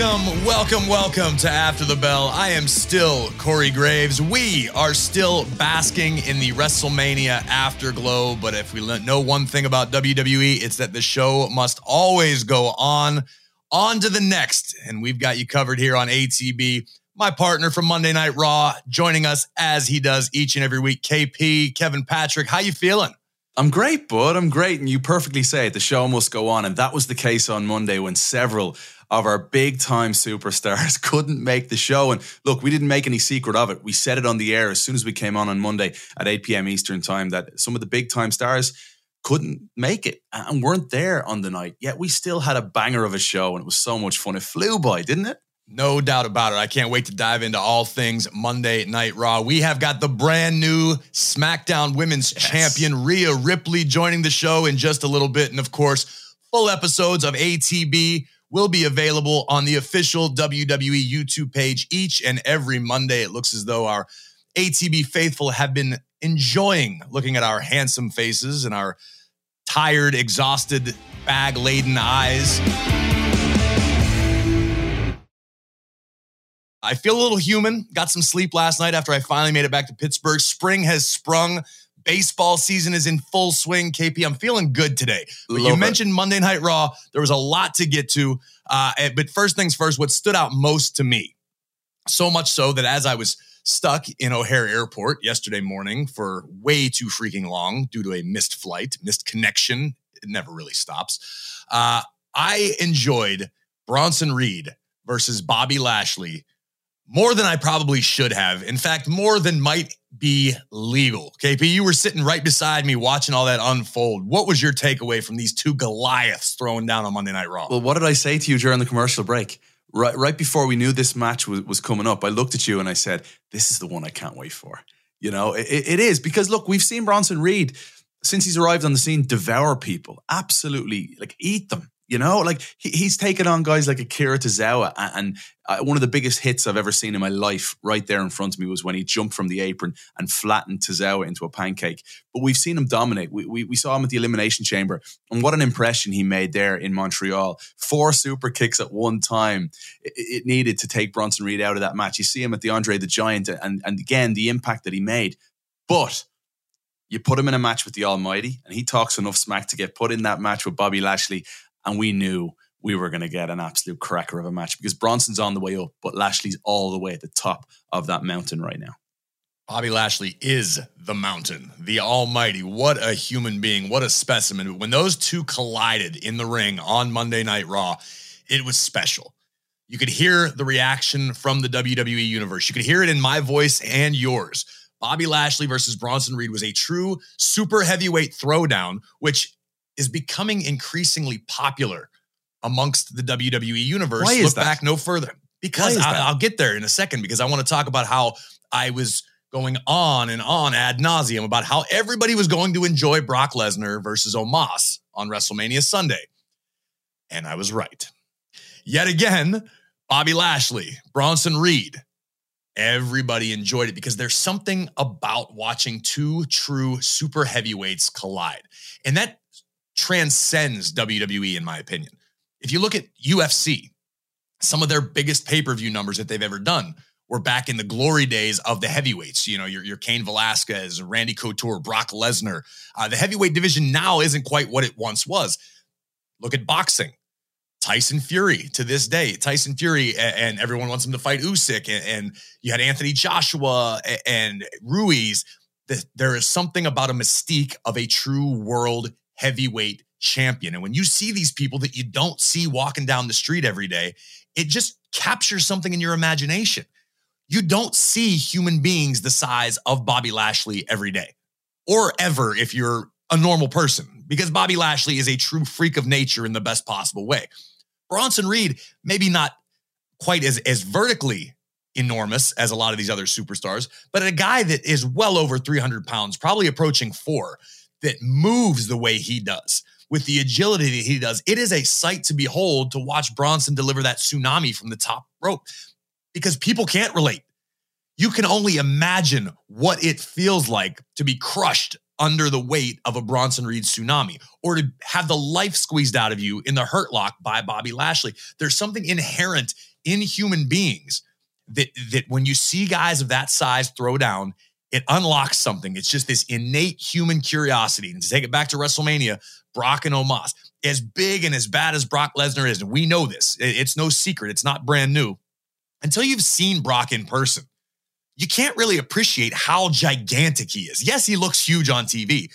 Welcome, welcome, welcome to After the Bell. I am still Corey Graves. We are still basking in the WrestleMania afterglow. But if we know one thing about WWE, it's that the show must always go on, on to the next. And we've got you covered here on ATB. My partner from Monday Night Raw joining us as he does each and every week. KP, Kevin Patrick, how you feeling? I'm great, bud. I'm great. And you perfectly say it. The show must go on. And that was the case on Monday when several of our big time superstars couldn't make the show. And look, we didn't make any secret of it. We said it on the air as soon as we came on on Monday at 8 p.m. Eastern time that some of the big time stars couldn't make it and weren't there on the night. Yet we still had a banger of a show and it was so much fun. It flew by, didn't it? No doubt about it. I can't wait to dive into all things Monday Night Raw. We have got the brand new SmackDown Women's yes. Champion Rhea Ripley joining the show in just a little bit. And of course, full episodes of ATB will be available on the official WWE YouTube page each and every Monday. It looks as though our ATB faithful have been enjoying looking at our handsome faces and our tired, exhausted, bag laden eyes. I feel a little human. Got some sleep last night after I finally made it back to Pittsburgh. Spring has sprung. Baseball season is in full swing. KP, I'm feeling good today. But Love you mentioned Monday Night Raw. There was a lot to get to. Uh, but first things first, what stood out most to me, so much so that as I was stuck in O'Hare Airport yesterday morning for way too freaking long due to a missed flight, missed connection, it never really stops. Uh, I enjoyed Bronson Reed versus Bobby Lashley more than I probably should have. In fact, more than might be legal. KP, you were sitting right beside me watching all that unfold. What was your takeaway from these two Goliaths throwing down on Monday Night Raw? Well, what did I say to you during the commercial break? Right, right before we knew this match was, was coming up, I looked at you and I said, This is the one I can't wait for. You know, it, it is because look, we've seen Bronson Reed since he's arrived on the scene devour people, absolutely like eat them you know, like he, he's taken on guys like Akira Tozawa, and, and uh, one of the biggest hits I've ever seen in my life, right there in front of me, was when he jumped from the apron and flattened Tozawa into a pancake. But we've seen him dominate. We, we, we saw him at the Elimination Chamber, and what an impression he made there in Montreal. Four super kicks at one time. It, it needed to take Bronson Reed out of that match. You see him at the Andre the Giant, and and again the impact that he made, but you put him in a match with the Almighty, and he talks enough smack to get put in that match with Bobby Lashley and we knew we were going to get an absolute cracker of a match because Bronson's on the way up, but Lashley's all the way at the top of that mountain right now. Bobby Lashley is the mountain, the almighty. What a human being. What a specimen. When those two collided in the ring on Monday Night Raw, it was special. You could hear the reaction from the WWE universe. You could hear it in my voice and yours. Bobby Lashley versus Bronson Reed was a true super heavyweight throwdown, which is becoming increasingly popular amongst the WWE universe. Why Look back no further. Because I, will get there in a second because I want to talk about how I was going on and on ad nauseum about how everybody was going to enjoy Brock Lesnar versus Omos on WrestleMania Sunday. And I was right. Yet again, Bobby Lashley, Bronson Reed, everybody enjoyed it because there's something about watching two true super heavyweights collide. And that transcends WWE, in my opinion. If you look at UFC, some of their biggest pay per view numbers that they've ever done were back in the glory days of the heavyweights. You know, your, your Cain Velasquez, Randy Couture, Brock Lesnar. Uh, the heavyweight division now isn't quite what it once was. Look at boxing. Tyson Fury to this day. Tyson Fury and everyone wants him to fight Usyk, and you had Anthony Joshua and Ruiz. There is something about a mystique of a true world heavyweight champion. And when you see these people that you don't see walking down the street every day, it just captures something in your imagination. You don't see human beings the size of Bobby Lashley every day or ever if you're a normal person, because Bobby Lashley is a true freak of nature in the best possible way. Bronson Reed, maybe not quite as, as vertically enormous as a lot of these other superstars, but a guy that is well over 300 pounds, probably approaching four that moves the way he does with the agility that he does. It is a sight to behold to watch Bronson deliver that tsunami from the top rope because people can't relate. You can only imagine what it feels like to be crushed under the weight of a Bronson Reed tsunami or to have the life squeezed out of you in the hurt lock by Bobby Lashley. There's something inherent in human beings that that when you see guys of that size throw down, it unlocks something. It's just this innate human curiosity. And to take it back to WrestleMania, Brock and Omos, as big and as bad as Brock Lesnar is, and we know this, it's no secret, it's not brand new. Until you've seen Brock in person, you can't really appreciate how gigantic he is. Yes, he looks huge on TV,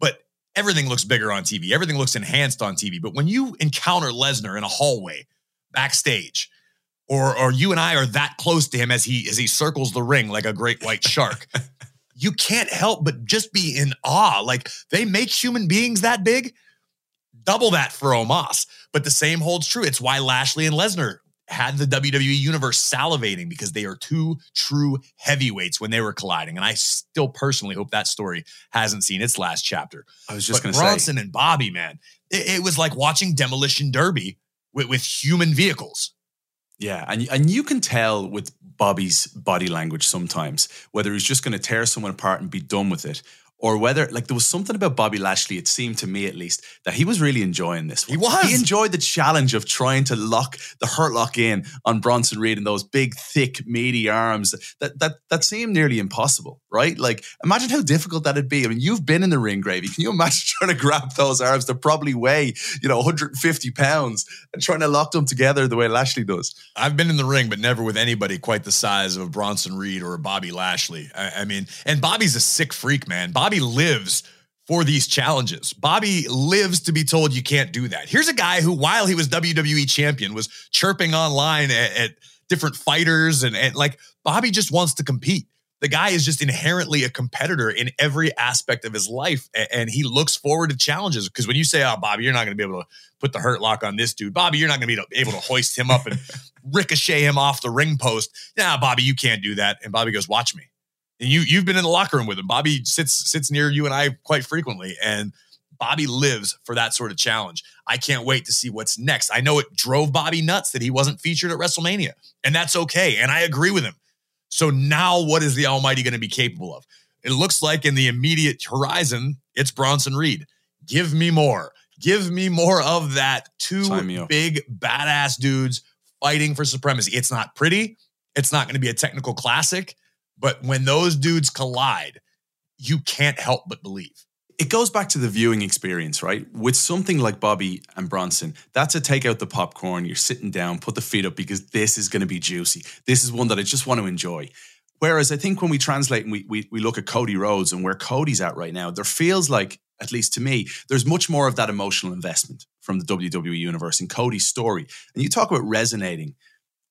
but everything looks bigger on TV. Everything looks enhanced on TV. But when you encounter Lesnar in a hallway, backstage, or or you and I are that close to him as he as he circles the ring like a great white shark. you can't help but just be in awe. Like they make human beings that big. Double that for Omos. But the same holds true. It's why Lashley and Lesnar had the WWE universe salivating because they are two true heavyweights when they were colliding. And I still personally hope that story hasn't seen its last chapter. I was just going to say Bronson and Bobby, man, it, it, was like watching Demolition Derby with, with human vehicles. Yeah, and and you can tell with Bobby's body language sometimes whether he's just going to tear someone apart and be done with it, or whether like there was something about Bobby Lashley, it seemed to me at least, that he was really enjoying this. One. He was. He enjoyed the challenge of trying to lock the hurt lock in on Bronson Reed and those big, thick, meaty arms that that that seemed nearly impossible, right? Like imagine how difficult that'd be. I mean, you've been in the ring, Gravy. Can you imagine trying to grab those arms that probably weigh, you know, 150 pounds and trying to lock them together the way Lashley does? I've been in the ring, but never with anybody quite the size of a Bronson Reed or a Bobby Lashley. I, I mean, and Bobby's a sick freak, man. Bobby Bobby lives for these challenges. Bobby lives to be told you can't do that. Here's a guy who, while he was WWE champion, was chirping online at, at different fighters and, and like Bobby just wants to compete. The guy is just inherently a competitor in every aspect of his life, and he looks forward to challenges. Because when you say, "Oh, Bobby, you're not going to be able to put the hurt lock on this dude," Bobby, you're not going to be able to hoist him up and ricochet him off the ring post. Nah, Bobby, you can't do that. And Bobby goes, "Watch me." And you you've been in the locker room with him. Bobby sits sits near you and I quite frequently, and Bobby lives for that sort of challenge. I can't wait to see what's next. I know it drove Bobby nuts that he wasn't featured at WrestleMania, and that's okay. And I agree with him. So now, what is the Almighty going to be capable of? It looks like in the immediate horizon, it's Bronson Reed. Give me more. Give me more of that. Two big badass dudes fighting for supremacy. It's not pretty. It's not going to be a technical classic but when those dudes collide, you can't help but believe. It goes back to the viewing experience, right? With something like Bobby and Bronson, that's a take out the popcorn. You're sitting down, put the feet up because this is going to be juicy. This is one that I just want to enjoy. Whereas I think when we translate and we, we, we look at Cody Rhodes and where Cody's at right now, there feels like, at least to me, there's much more of that emotional investment from the WWE universe in Cody's story. And you talk about resonating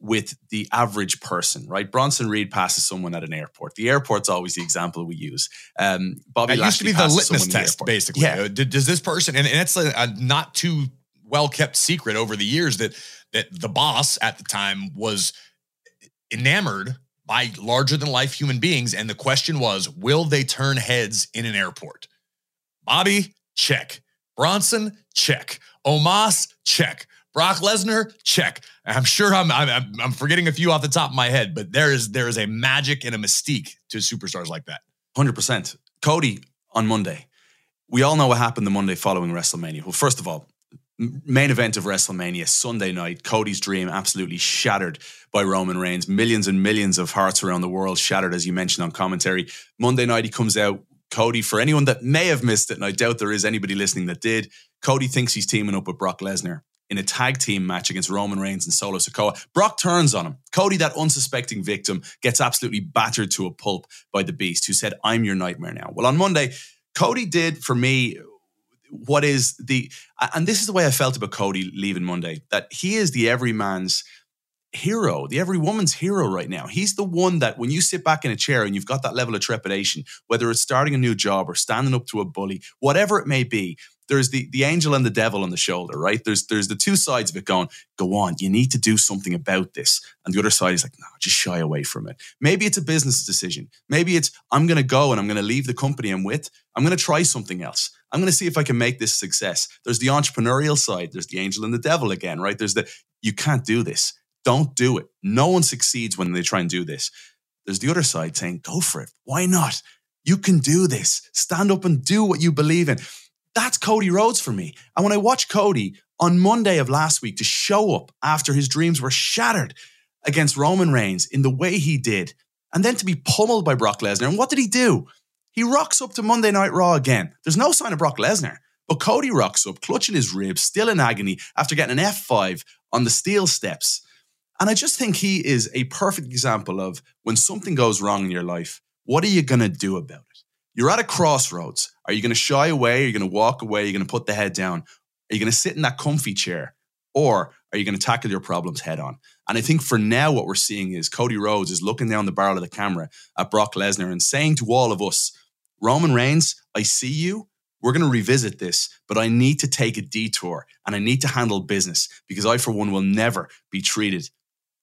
with the average person, right? Bronson Reed passes someone at an airport. The airport's always the example we use. Um, Bobby it used to be the litmus test, the basically. Yeah. Uh, does this person, and, and it's a, a not too well kept secret over the years that that the boss at the time was enamored by larger than life human beings, and the question was, will they turn heads in an airport? Bobby, check. Bronson, check. Omos, check. Brock Lesnar, check. I'm sure I'm, I'm I'm forgetting a few off the top of my head, but there is there is a magic and a mystique to superstars like that. Hundred percent. Cody on Monday. We all know what happened the Monday following WrestleMania. Well, first of all, main event of WrestleMania Sunday night. Cody's dream absolutely shattered by Roman Reigns. Millions and millions of hearts around the world shattered, as you mentioned on commentary. Monday night he comes out. Cody, for anyone that may have missed it, and I doubt there is anybody listening that did, Cody thinks he's teaming up with Brock Lesnar in a tag team match against Roman Reigns and Solo Sikoa. Brock turns on him. Cody, that unsuspecting victim, gets absolutely battered to a pulp by the Beast, who said, I'm your nightmare now. Well, on Monday, Cody did for me what is the, and this is the way I felt about Cody leaving Monday, that he is the everyman's hero, the every woman's hero right now. He's the one that when you sit back in a chair and you've got that level of trepidation, whether it's starting a new job or standing up to a bully, whatever it may be, there's the the angel and the devil on the shoulder, right? There's there's the two sides of it going, go on, you need to do something about this. And the other side is like, no, just shy away from it. Maybe it's a business decision. Maybe it's I'm gonna go and I'm gonna leave the company I'm with. I'm gonna try something else. I'm gonna see if I can make this success. There's the entrepreneurial side, there's the angel and the devil again, right? There's the you can't do this. Don't do it. No one succeeds when they try and do this. There's the other side saying, go for it. Why not? You can do this. Stand up and do what you believe in. That's Cody Rhodes for me. And when I watch Cody on Monday of last week to show up after his dreams were shattered against Roman Reigns in the way he did, and then to be pummeled by Brock Lesnar. And what did he do? He rocks up to Monday Night Raw again. There's no sign of Brock Lesnar, but Cody rocks up, clutching his ribs, still in agony after getting an F5 on the steel steps. And I just think he is a perfect example of when something goes wrong in your life, what are you going to do about it? You're at a crossroads. Are you going to shy away? Are you going to walk away? Are you going to put the head down? Are you going to sit in that comfy chair? Or are you going to tackle your problems head on? And I think for now, what we're seeing is Cody Rhodes is looking down the barrel of the camera at Brock Lesnar and saying to all of us, Roman Reigns, I see you. We're going to revisit this, but I need to take a detour and I need to handle business because I, for one, will never be treated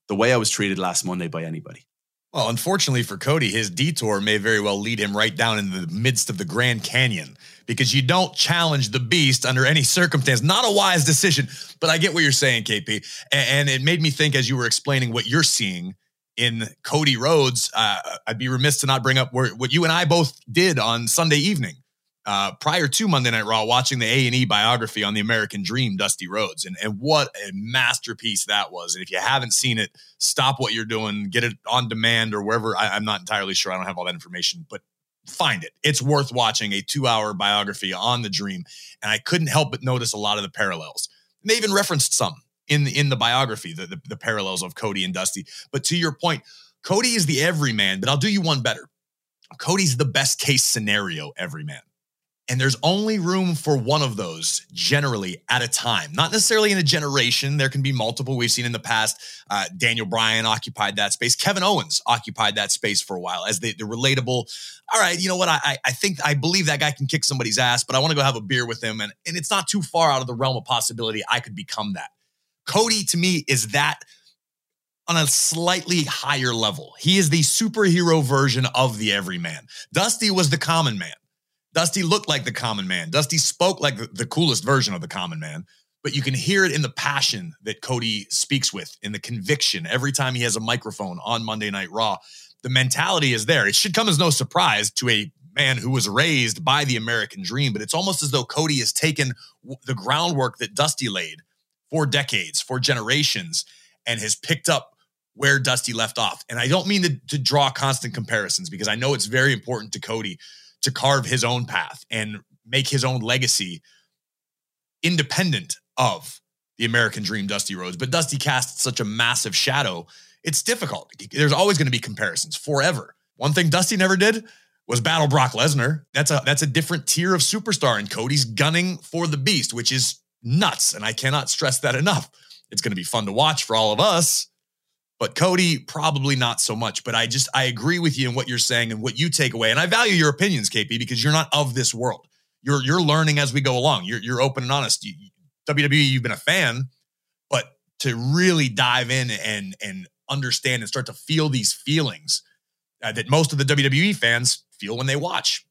the way I was treated last Monday by anybody. Well, unfortunately for Cody, his detour may very well lead him right down in the midst of the Grand Canyon because you don't challenge the beast under any circumstance. Not a wise decision, but I get what you're saying, KP. And it made me think as you were explaining what you're seeing in Cody Rhodes. Uh, I'd be remiss to not bring up what you and I both did on Sunday evening uh, prior to Monday Night Raw, watching the A and E biography on the American Dream, Dusty Rhodes, and and what a masterpiece that was. And if you haven't seen it, stop what you're doing, get it on demand or wherever. I, I'm not entirely sure. I don't have all that information, but find it. It's worth watching a two hour biography on the Dream, and I couldn't help but notice a lot of the parallels. And they even referenced some in the, in the biography, the, the the parallels of Cody and Dusty. But to your point, Cody is the everyman, but I'll do you one better. Cody's the best case scenario everyman. And there's only room for one of those generally at a time, not necessarily in a generation. There can be multiple. We've seen in the past, uh, Daniel Bryan occupied that space. Kevin Owens occupied that space for a while as the, the relatable. All right, you know what? I, I think, I believe that guy can kick somebody's ass, but I want to go have a beer with him. And, and it's not too far out of the realm of possibility I could become that. Cody to me is that on a slightly higher level. He is the superhero version of the everyman. Dusty was the common man. Dusty looked like the common man. Dusty spoke like the, the, coolest version of the common man, but you can hear it in the passion that Cody speaks with, in the conviction every time he has a microphone on Monday Night Raw. The mentality is there. It should come as no surprise to a man who was raised by the American dream, but it's almost as though Cody has taken the groundwork that Dusty laid for decades, for generations, and has picked up where Dusty left off. And I don't mean to, to draw constant comparisons because I know it's very important to Cody to carve his own path and make his own legacy independent of the American dream, Dusty Rhodes. But Dusty casts such a massive shadow, it's difficult. There's always going to be comparisons forever. One thing Dusty never did was battle Brock Lesnar. That's a that's a different tier of superstar, and Cody's gunning for the beast, which is nuts. And I cannot stress that enough. It's going to be fun to watch for all of us. But Cody, probably not so much. But I just, I agree with you in what you're saying and what you take away. And I value your opinions, KP, because you're not of this world. You're, you're learning as we go along. You're, you're open and honest. You, WWE, you've been a fan, but to really dive in and, and understand and start to feel these feelings uh, that most of the WWE fans feel when they watch.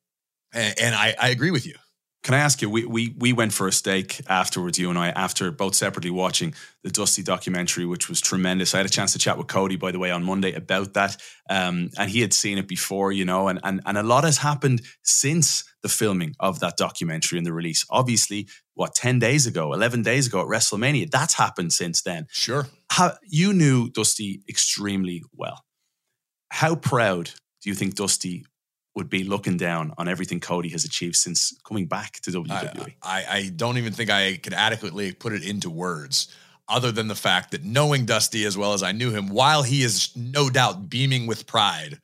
And, and I, I agree with you. Can I ask you? We, we we went for a steak afterwards, you and I, after both separately watching the Dusty documentary, which was tremendous. I had a chance to chat with Cody, by the way, on Monday about that, um, and he had seen it before, you know, and and and a lot has happened since the filming of that documentary and the release. Obviously, what ten days ago, eleven days ago at WrestleMania, that's happened since then. Sure, How, you knew Dusty extremely well. How proud do you think Dusty would be looking down on everything Cody has achieved since coming back to WWE. I, I, I, don't even think I could adequately put it into words, other than the fact that knowing Dusty as well as I knew him, while he is no doubt beaming with pride,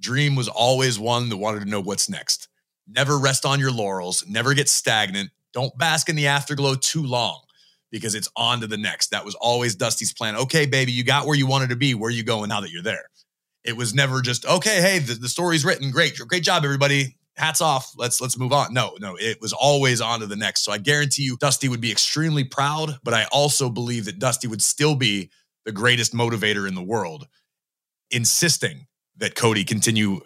Dream was always one that wanted to know what's next. Never rest on your laurels, never get stagnant, don't bask in the afterglow too long because it's on to the next. That was always Dusty's plan. Okay, baby, you got where you wanted to be. Where you going now that you're there? It was never just okay. Hey, the, the story's written. Great, great job, everybody. Hats off. Let's let's move on. No, no, it was always on to the next. So I guarantee you, Dusty would be extremely proud. But I also believe that Dusty would still be the greatest motivator in the world, insisting that Cody continue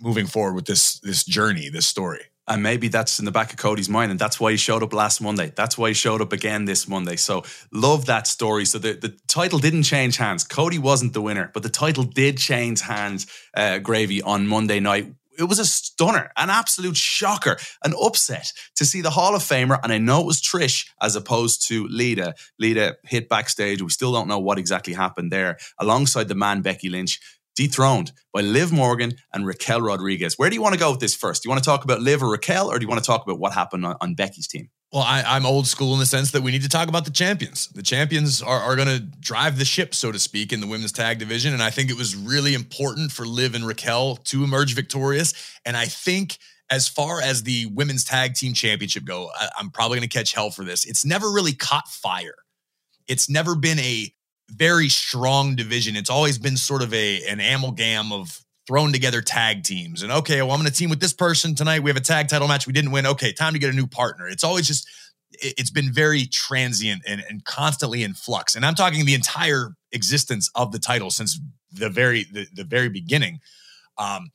moving forward with this this journey, this story. And maybe that's in the back of Cody's mind. And that's why he showed up last Monday. That's why he showed up again this Monday. So love that story. So the, the title didn't change hands. Cody wasn't the winner, but the title did change hands, uh, Gravy, on Monday night. it was a stunner, an absolute shocker, an upset to see the Hall of Famer. And I know it was Trish as opposed to Lita. Lita hit backstage. We still don't know what exactly happened there, alongside the man Becky Lynch dethroned by Liv Morgan and Raquel Rodriguez. Where do you want to go with this first? Do you want to talk about Liv or Raquel, or do you want to talk about what happened on, on Becky's team? Well, I, am old school in the sense that we need to talk about the champions. The champions are, are going to drive the ship, so to speak, in the women's tag division. And I think it was really important for Liv and Raquel to emerge victorious. And I think as far as the women's tag team championship go, I, I'm probably going to catch hell for this. It's never really caught fire. It's never been a very strong division. It's always been sort of a an amalgam of thrown together tag teams. And okay, well, I'm going to team with this person tonight. We have a tag title match. We didn't win. Okay, time to get a new partner. It's always just, it's been very transient and, and constantly in flux. And I'm talking the entire existence of the title since the very, the, the very beginning. Um,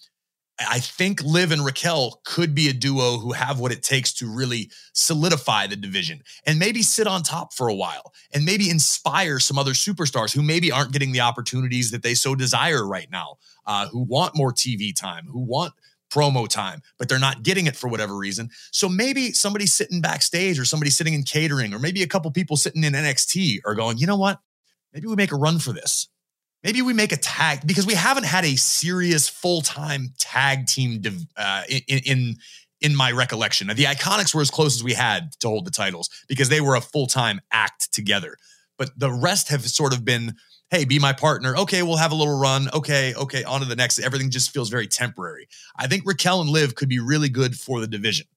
I think Liv and Raquel could be a duo who have what it takes to really solidify the division and maybe sit on top for a while and maybe inspire some other superstars who maybe aren't getting the opportunities that they so desire right now, uh, who want more TV time, who want promo time, but they're not getting it for whatever reason. So maybe somebody sitting backstage or somebody sitting in catering or maybe a couple people sitting in NXT are going, you know what? Maybe we make a run for this maybe we make a tag because we haven't had a serious full-time tag team uh, in, in in my recollection. The Iconics were as close as we had to hold the titles because they were a full-time act together. But the rest have sort of been, hey, be my partner. Okay, we'll have a little run. Okay, okay, on to the next. Everything just feels very temporary. I think Raquel and Liv could be really good for the division.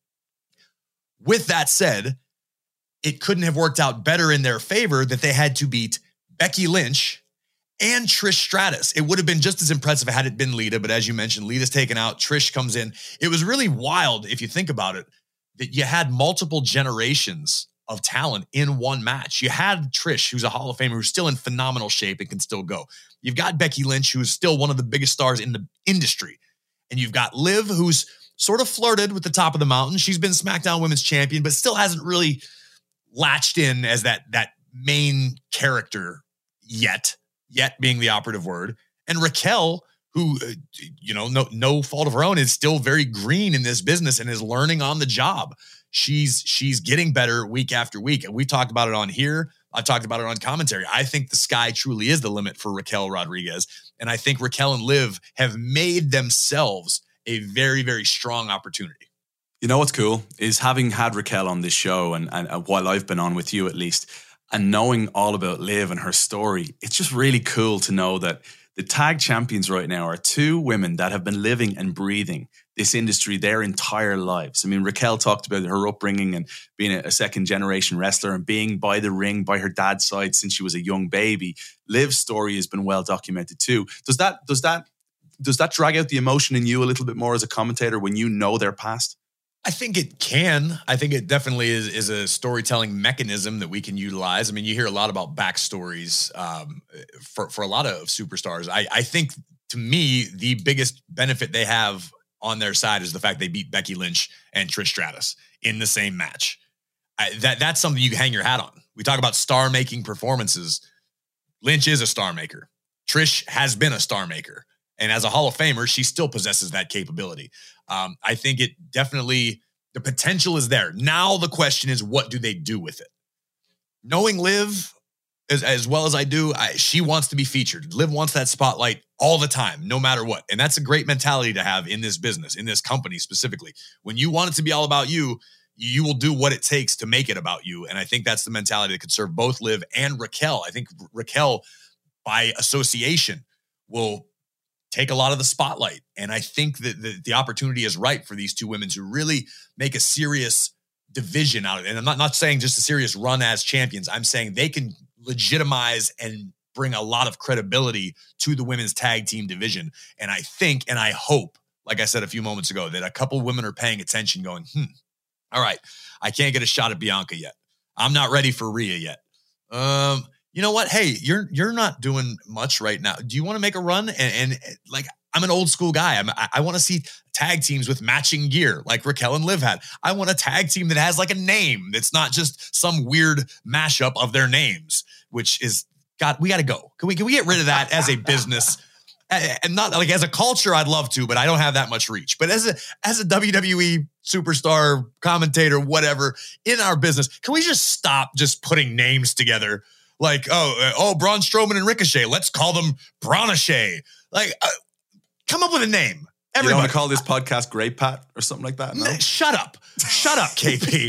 With that said, it couldn't have worked out better in their favor that they had to beat Becky Lynch and Trish Stratus. It would have been just as impressive had it been Lita, but as you mentioned, Lita's taken out, Trish comes in. It was really wild if you think about it that you had multiple generations of talent in one match. You had Trish, who's a Hall of Famer, who's still in phenomenal shape and can still go. You've got Becky Lynch, who's still one of the biggest stars in the industry. And you've got Liv, who's sort of flirted with the top of the mountain. She's been SmackDown Women's Champion, but still hasn't really latched in as that that main character yet yet being the operative word. And Raquel, who, uh, you know, no, no fault of her own, is still very green in this business and is learning on the job. She's she's getting better week after week. And we talked about it on here. I've talked about it on commentary. I think the sky truly is the limit for Raquel Rodriguez. And I think Raquel and Liv have made themselves a very, very strong opportunity. You know what's cool is having had Raquel on this show, and, and, and while I've been on with you at least, and knowing all about Liv and her story, it's just really cool to know that the tag champions right now are two women that have been living and breathing this industry their entire lives. I mean, Raquel talked about her upbringing and being a, second generation wrestler and being by the ring by her dad's side since she was a young baby. Liv's story has been well documented too. Does that does that does that drag out the emotion in you a little bit more as a commentator when you know their past? I think it can. I think it definitely is, is a storytelling mechanism that we can utilize. I mean, you hear a lot about backstories um, for, for a lot of superstars. I, I think to me, the biggest benefit they have on their side is the fact they beat Becky Lynch and Trish Stratus in the same match. I, that that's something you hang your hat on. We talk about star making performances. Lynch is a star maker. Trish has been a star maker. And as a Hall of Famer, she still possesses that capability. Um, I think it definitely, the potential is there. Now the question is, what do they do with it? Knowing Liv as, as well as I do, I, she wants to be featured. Liv wants that spotlight all the time, no matter what. And that's a great mentality to have in this business, in this company specifically. When you want it to be all about you, you will do what it takes to make it about you. And I think that's the mentality that could serve both Liv and Raquel. I think Raquel, by association, will take a lot of the spotlight. And I think that the, the opportunity is right for these two women to really make a serious division out of it. And I'm not, not saying just a serious run as champions. I'm saying they can legitimize and bring a lot of credibility to the women's tag team division. And I think and I hope, like I said a few moments ago, that a couple women are paying attention, going, hmm, all right, I can't get a shot at Bianca yet. I'm not ready for Rhea yet. Um, you know what? Hey, you're you're not doing much right now. Do you want to make a run? And, and eh, like I'm an old school guy. I'm, I, I want to see tag teams with matching gear, like Raquel and Liv had. I want a tag team that has like a name. That's not just some weird mashup of their names, which is God. We got to go. Can we can we get rid of that as a business? and not like as a culture, I'd love to, but I don't have that much reach. But as a as a WWE superstar, commentator, whatever, in our business, can we just stop just putting names together? Like, oh, uh, oh, Braun Strowman and Ricochet. Let's call them Braunachet. Like, uh, come up with a name. Everybody. You to call this podcast Great Pat or something like that? No? Shut up. Shut up, KP.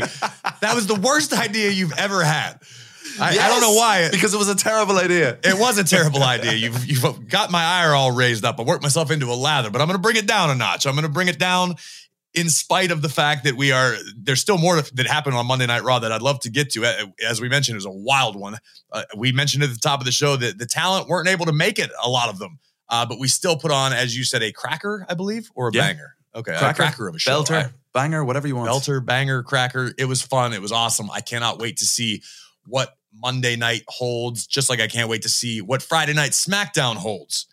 that was the worst idea you've ever had. I, yes, I, don't know why. Because it was a terrible idea. It was a terrible idea. You've, you've got my ire all raised up. I worked myself into a lather, but I'm going to bring it down a notch. I'm going to bring it down in spite of the fact that we are, there's still more that happened on Monday Night Raw that I'd love to get to. As we mentioned, it was a wild one. Uh, we mentioned at the top of the show that the talent weren't able to make it, a lot of them. Uh, but we still put on, as you said, a cracker, I believe, or a yeah. banger. Okay, cracker, a cracker of a show. Belter, I, banger, whatever you want. Belter, banger, cracker. It was fun. It was awesome. I cannot wait to see what Monday night holds, just like I can't wait to see what Friday night SmackDown holds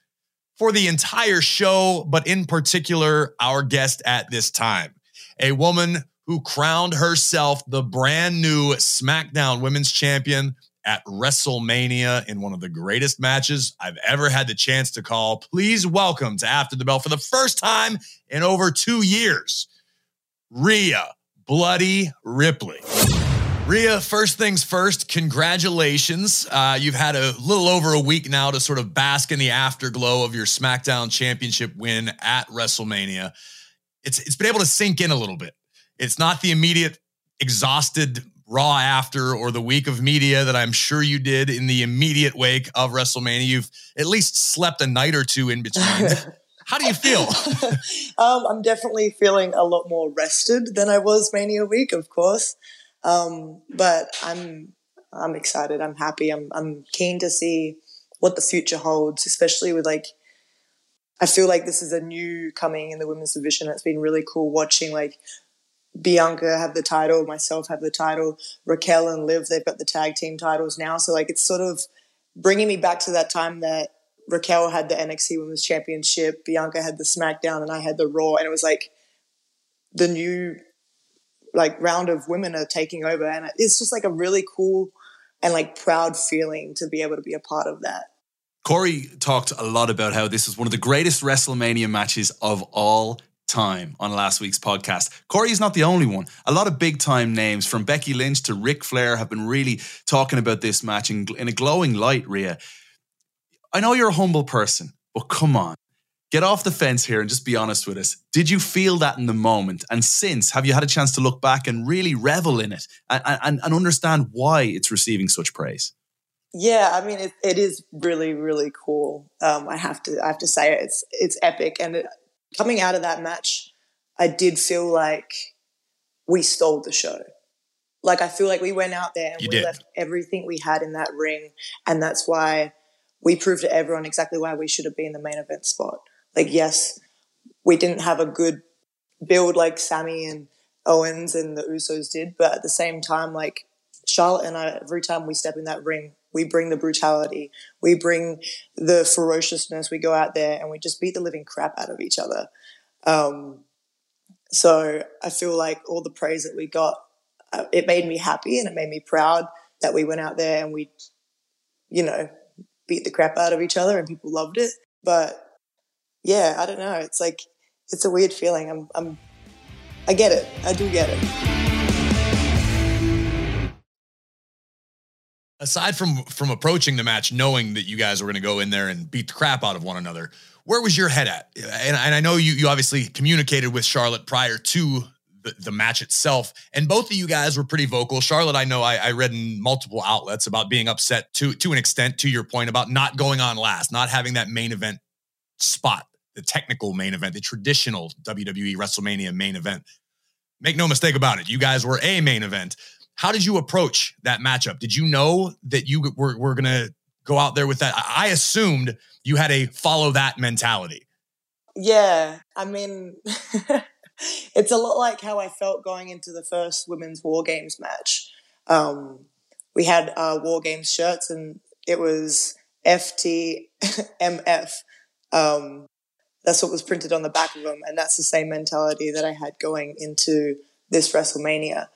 for the entire show, but in particular, our guest at this time, a woman who crowned herself the brand new SmackDown Women's Champion at WrestleMania in one of the greatest matches I've ever had the chance to call. Please welcome to After the Bell for the first time in over two years, Rhea Bloody Ripley. Rhea, first things first, congratulations. Uh, you've had a little over a week now to sort of bask in the afterglow of your SmackDown Championship win at WrestleMania. It's it's been able to sink in a little bit. It's not the immediate exhausted Raw after or the week of media that I'm sure you did in the immediate wake of WrestleMania. You've at least slept a night or two in between. How do you feel? um, I'm definitely feeling a lot more rested than I was Mania week, of course. Um, but I'm I'm excited. I'm happy. I'm I'm keen to see what the future holds, especially with like I feel like this is a new coming in the women's division. It's been really cool watching like Bianca have the title, myself have the title, Raquel and Liv they've got the tag team titles now. So like it's sort of bringing me back to that time that Raquel had the NXT Women's Championship, Bianca had the SmackDown, and I had the Raw, and it was like the new like round of women are taking over and it's just like a really cool and like proud feeling to be able to be a part of that corey talked a lot about how this is one of the greatest wrestlemania matches of all time on last week's podcast. Corey is not the only one. A lot of big time names from Becky Lynch to Ric Flair have been really talking about this match in, in a glowing light, Rhea. I know you're a humble person, but come on get off the fence here and just be honest with us. Did you feel that in the moment? And since, have you had a chance to look back and really revel in it and, and, and understand why it's receiving such praise? Yeah, I mean, it, it is really, really cool. Um, I have to, I have to say, it. it's it's epic. And it, coming out of that match, I did feel like we stole the show. Like I feel like we went out there and you we did. left everything we had in that ring, and that's why we proved to everyone exactly why we should have been in the main event spot like yes, we didn't have a good build like Sami and Owens and the Usos did, but at the same time, like Charlotte and I, every time we step in that ring, we bring the brutality, we bring the ferociousness. We go out there and we just beat the living crap out of each other. Um, so I feel like all the praise that we got, uh, it made me happy and it made me proud that we went out there and we, you know, beat the crap out of each other and people loved it. But yeah, I don't know. It's like it's a weird feeling. I'm I'm I get it. I do get it. Aside from from approaching the match, knowing that you guys were going to go in there and beat the crap out of one another, where was your head at? And, and I know you you obviously communicated with Charlotte prior to the, match itself. And both of you guys were pretty vocal. Charlotte, I know I, I, read in multiple outlets about being upset to to an extent, to your point about not going on last, not having that main event spot the technical main event, the traditional WWE WrestleMania main event. Make no mistake about it, you guys were a main event. How did you approach that matchup? Did you know that you were, were going to go out there with that? I assumed you had a follow that mentality. Yeah. I mean, it's a lot like how I felt going into the first women's War Games match. Um, we had our War Games shirts and it was FTMF. Um, that's what was printed on the back of them. And that's the same mentality that I had going into this WrestleMania.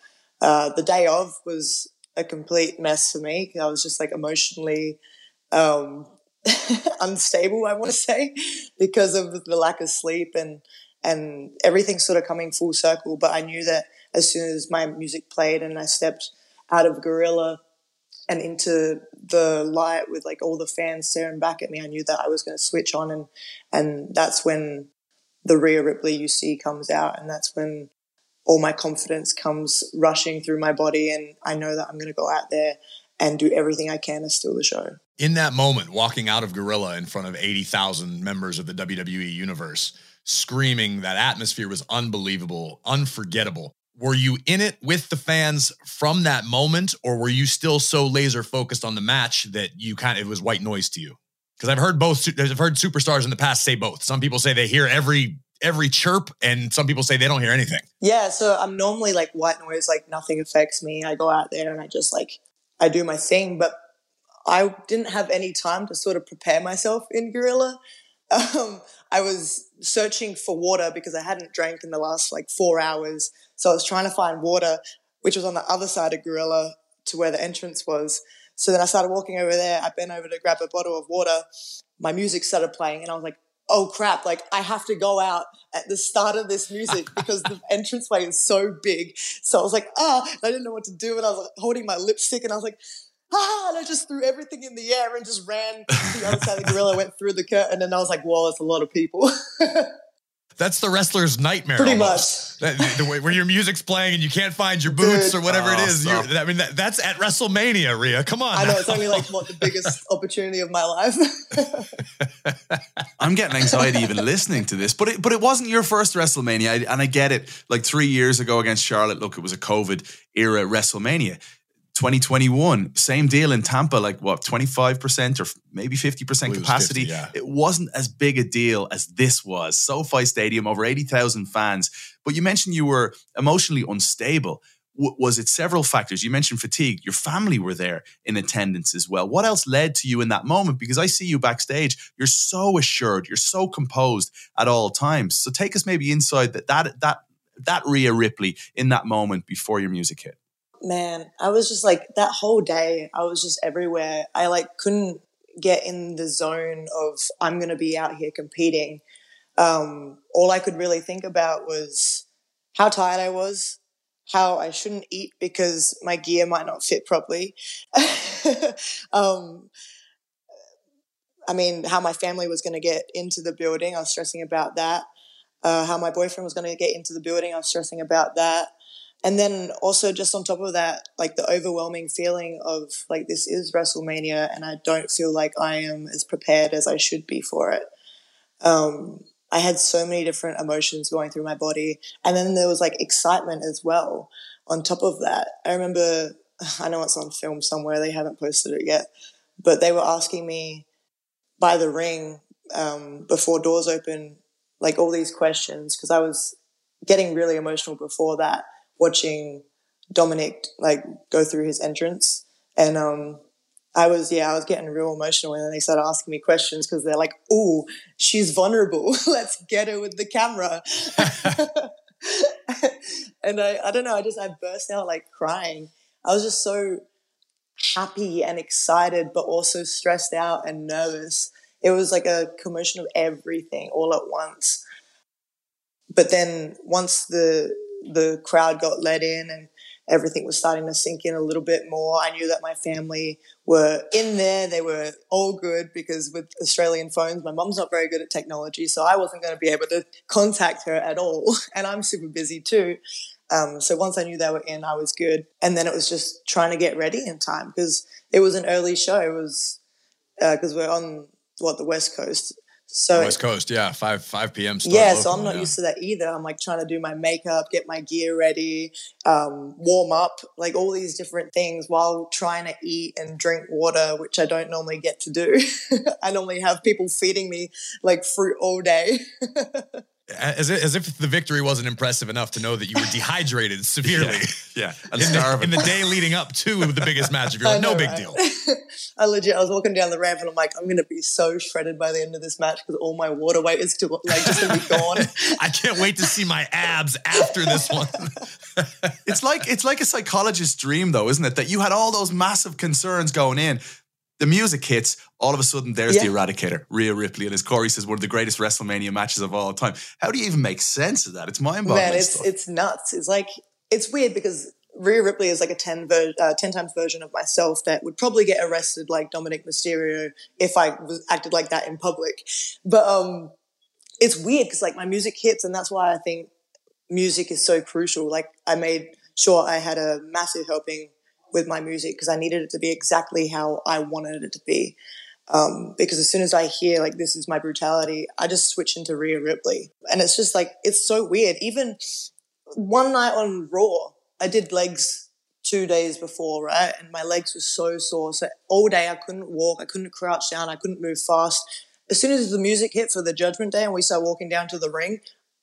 Uh, the day of was a complete mess for me. I was just like emotionally um, unstable, I want to say, because of the lack of sleep and and everything sort of coming full circle. But I knew that as soon as my music played and I stepped out of Gorilla and into the light with like all the fans staring back at me, I knew that I was going to switch on, and and that's when the Rhea Ripley you see comes out, and that's when all my confidence comes rushing through my body, and I know that I'm going to go out there and do everything I can to steal the show. In that moment, walking out of Gorilla in front of 80,000 members of the WWE universe, screaming that atmosphere was unbelievable, unforgettable. Were you in it with the fans from that moment, or were you still so laser focused on the match that you kind of it was white noise to you? Because I've heard both. I've heard superstars in the past say both. Some people say they hear every every chirp, and some people say they don't hear anything. Yeah, so I'm normally like white noise, like nothing affects me. I go out there and I just like I do my thing, but I didn't have any time to sort of prepare myself in Gorilla. Um, I was searching for water because I hadn't drank in the last like four hours. So I was trying to find water, which was on the other side of Gorilla to where the entrance was. So then I started walking over there. I bent over to grab a bottle of water. My music started playing, and I was like, oh crap, like I have to go out at the start of this music because the entranceway is so big. So I was like, ah, I didn't know what to do. And I was like, holding my lipstick and I was like, ah, and I just threw everything in the air and just ran to the other side of the gorilla, went through the curtain, and I was like, whoa, it's a lot of people. That's the wrestler's nightmare. Pretty almost. much. the, the, way where your music's playing and you can't find your boots Dude. or whatever it is. I mean, that, that's at WrestleMania, Rhea. Come on. I know. Now. It's only like what the biggest opportunity of my life. I'm getting anxiety even listening to this, but it, but it wasn't your first WrestleMania. I, and I get it. Like three years ago against Charlotte, look, it was a COVID era WrestleMania. 2021, same deal in Tampa, like what, 25% or maybe 50% capacity. 50, yeah. It wasn't as big a deal as this was. SoFi Stadium, over 80,000 fans. But you mentioned you were emotionally unstable. W- was it several factors? You mentioned fatigue. Your family were there in attendance as well. What else led to you in that moment? Because I see you backstage. You're so assured. You're so composed at all times. So take us maybe inside that that that that Rhea Ripley in that moment before your music hit man, I was just like that whole day, I was just everywhere. I like couldn't get in the zone of I'm going to be out here competing. Um, all I could really think about was how tired I was, how I shouldn't eat because my gear might not fit properly. um, I mean, how my family was going to get into the building. I was stressing about that. Uh, how my boyfriend was going to get into the building. I was stressing about that and then also just on top of that like the overwhelming feeling of like this is wrestlemania and i don't feel like i am as prepared as i should be for it. Um, i had so many different emotions going through my body. And then there was like excitement as well on top of that. I remember i know it's on film somewhere they haven't posted it yet but they were asking me by the ring um, before doors open like all these questions because i was getting really emotional before that watching Dominik like go through his entrance, and um, I was yeah, I was getting real emotional, and then they started asking me questions because they're like, "Oh, she's vulnerable. Let's get her with the camera." and I, I don't know, I just I burst out like crying. I was just so happy and excited, but also stressed out and nervous. It was like a commotion of everything all at once. But then once the the crowd got let in and everything was starting to sink in a little bit more. I knew that my family were in there. They were all good because with Australian phones, my mom's not very good at technology. So I wasn't going to be able to contact her at all. And I'm super busy too. Um, so once I knew they were in, I was good. And then it was just trying to get ready in time because it was an early show. It was because uh, we're on what the West Coast. So West Coast, yeah, five five p.m. yeah, local, so I'm not yeah. used to that either. I'm like trying to do my makeup, get my gear ready, um, warm up, like all these different things while trying to eat and drink water, which I don't normally get to do. I normally have people feeding me like fruit all day. as if, as if the victory wasn't impressive enough to know that you were dehydrated severely. Yeah, yeah. in, the, in, the, day leading up to the biggest match of your life. No big right? deal. I legit, I was walking down the ramp and I'm like, I'm gonna be so shredded by the end of this match because all my water weight is to like just gonna be gone. I can't wait to see my abs after this one. it's like it's like a psychologist's dream, though, isn't it? That you had all those massive concerns going in, the music hits, all of a sudden there's yeah. the Eradicator, Rhea Ripley, and as Corey says, one of the greatest WrestleMania matches of all time. How do you even make sense of that? It's mind-boggling. Man, it's stuff. it's nuts. It's like it's weird because Rhea Ripley is like a 10, ver- uh, 10 times version of myself that would probably get arrested like Dominik Mysterio if I was acted like that in public. But um, it's weird because like my music hits, and that's why I think music is so crucial. Like I made sure I had a massive helping with my music because I needed it to be exactly how I wanted it to be. Um, because as soon as I hear like this is my brutality, I just switch into Rhea Ripley, and it's just like it's so weird. Even one night on Raw, I did legs two days before, right, and my legs were so sore. So all day I couldn't walk, I couldn't crouch down, I couldn't move fast. As soon as the music hit for the Judgment Day and we started walking down to the ring,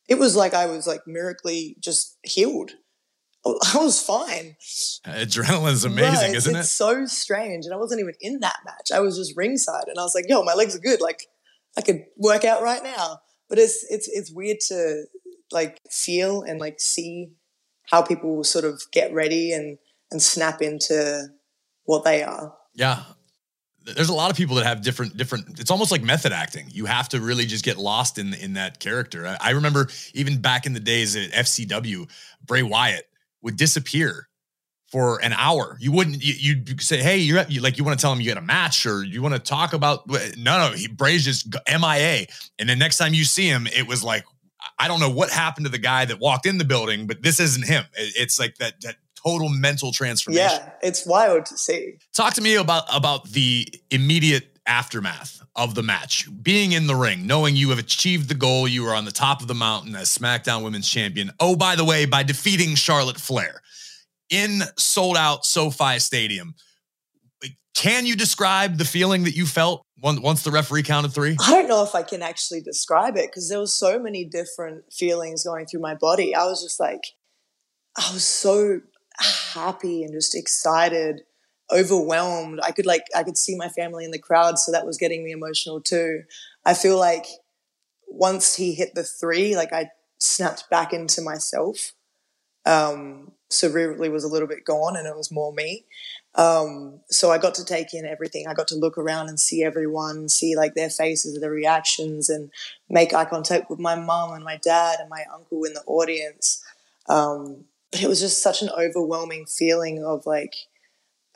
it was like I was like miraculously just healed. I was fine. Adrenaline's amazing, right, isn't it's it? so strange. And I wasn't even in that match. I was just ringside and I was like, yo, my legs are good. Like I could work out right now. But it's it's it's weird to like feel and like see how people sort of get ready and and snap into what they are. Yeah. There's a lot of people that have different different it's almost like method acting. You have to really just get lost in in that character. I, I remember even back in the days at FCW, Bray Wyatt would disappear for an hour. You wouldn't. You, would say, "Hey, you're you, like you want to tell him you got a match, or you want to talk about." No, no. He Bray's just MIA, and the next time you see him, it was like I don't know what happened to the guy that walked in the building, but this isn't him. It's like that that total mental transformation. Yeah, it's wild to see. Talk to me about about the immediate aftermath of the match, being in the ring, knowing you have achieved the goal, you are on the top of the mountain as SmackDown Women's Champion. Oh, by the way, by defeating Charlotte Flair in sold out SoFi Stadium. Can you describe the feeling that you felt once the referee counted three? I don't know if I can actually describe it because there was so many different feelings going through my body. I was just like, I was so happy and just excited overwhelmed. I could like I could see my family in the crowd, so that was getting me emotional too. I feel like once he hit the three, like I snapped back into myself. Um, so was a little bit gone, and it was more me. Um, so I got to take in everything. I got to look around and see everyone, see like their faces, their reactions, and make eye contact with my mom and my dad and my uncle in the audience. Um, but it was just such an overwhelming feeling of like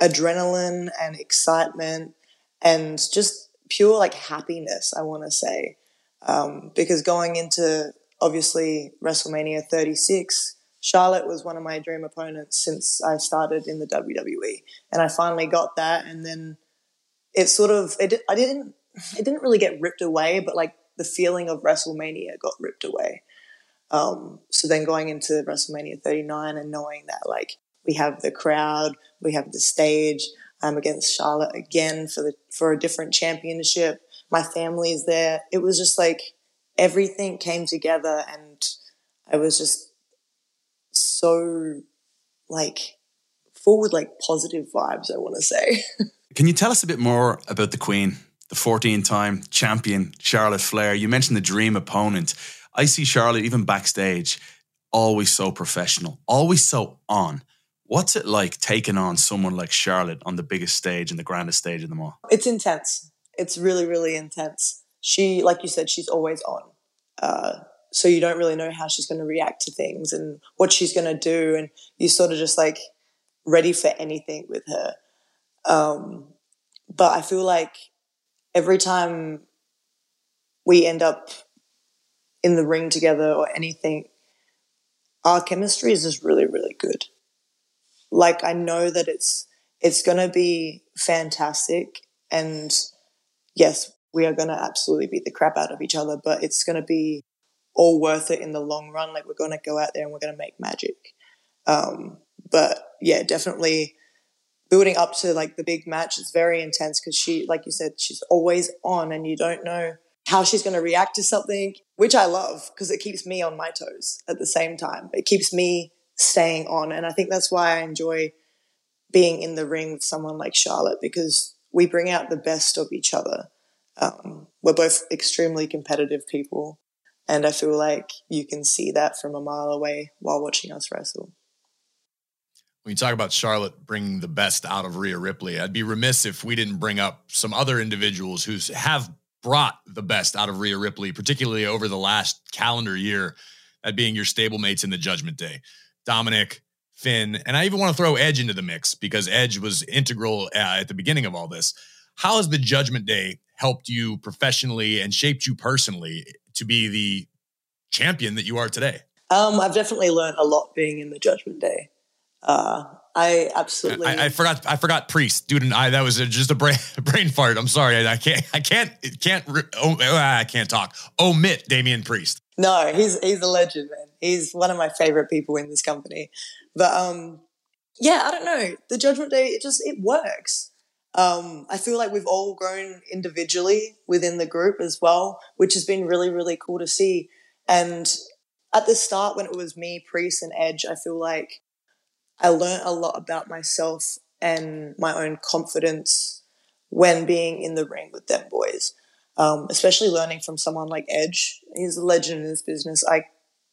adrenaline and excitement and just pure like happiness, I want to say. Um, because going into obviously WrestleMania 36, Charlotte was one of my dream opponents since I started in the WWE, and I finally got that. And then it sort of it I didn't it didn't really get ripped away, but like the feeling of WrestleMania got ripped away. Um, so then going into WrestleMania 39 and knowing that like we have the crowd, we have the stage. I'm against Charlotte again for the for a different championship. My family is there. It was just like everything came together, and I was just so like full with like positive vibes. I want to say. Can you tell us a bit more about the Queen, the 14-time champion Charlotte Flair? You mentioned the dream opponent. I see Charlotte even backstage, always so professional, always so on. What's it like taking on someone like Charlotte on the biggest stage and the grandest stage of them all? It's intense. It's really, really intense. She, like you said, she's always on. Uh, so you don't really know how she's going to react to things and what she's going to do. And you're sort of just like ready for anything with her. Um, but I feel like every time we end up in the ring together or anything, our chemistry is just really, really good like I know that it's it's going to be fantastic and yes, we are going to absolutely beat the crap out of each other, but it's going to be all worth it in the long run. Like we're going to go out there and we're going to make magic. Um, but yeah, definitely building up to like the big match is very intense because she, like you said, she's always on and you don't know how she's going to react to something, which I love because it keeps me on my toes at the same time. It keeps me staying on. And I think that's why I enjoy being in the ring with someone like Charlotte because we bring out the best of each other. Um, we're both extremely competitive people. And I feel like you can see that from a mile away while watching us wrestle. when you talk about Charlotte bringing the best out of Rhea Ripley, I'd be remiss if we didn't bring up some other individuals who have brought the best out of Rhea Ripley, particularly over the last calendar year, that being your stablemates in the Judgment Day. Dominik, Finn, and I even want to throw Edge into the mix because Edge was integral uh, at the beginning of all this. How has the Judgment Day helped you professionally and shaped you personally to be the champion that you are today? Um, I've definitely learned a lot being in the Judgment Day. Uh, I absolutely. I, I, forgot. I forgot priest, dude, and I. That was just a brain brain fart. I'm sorry. I, I can't. I can't. Can't. Oh, I can't talk. Omit Damian Priest. No, he's he's a legend, man. He's one of my favorite people in this company. But um, yeah, I don't know. The Judgment Day, it just it works. Um, I feel like we've all grown individually within the group as well, which has been really really cool to see. And at the start, when it was me, Priest, and Edge, I feel like I learned a lot about myself and my own confidence when being in the ring with them boys. Um, especially learning from someone like Edge. He's a legend in this business. I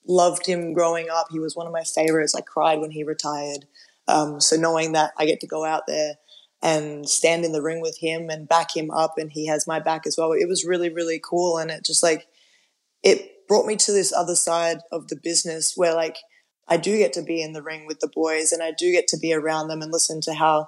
loved him growing up. He was one of my favorites. I cried when he retired. Um, so knowing that I get to go out there and stand in the ring with him and back him up and he has my back as well, it was really, really cool. And it just like, it brought me to this other side of the business where like I do get to be in the ring with the boys and I do get to be around them and listen to how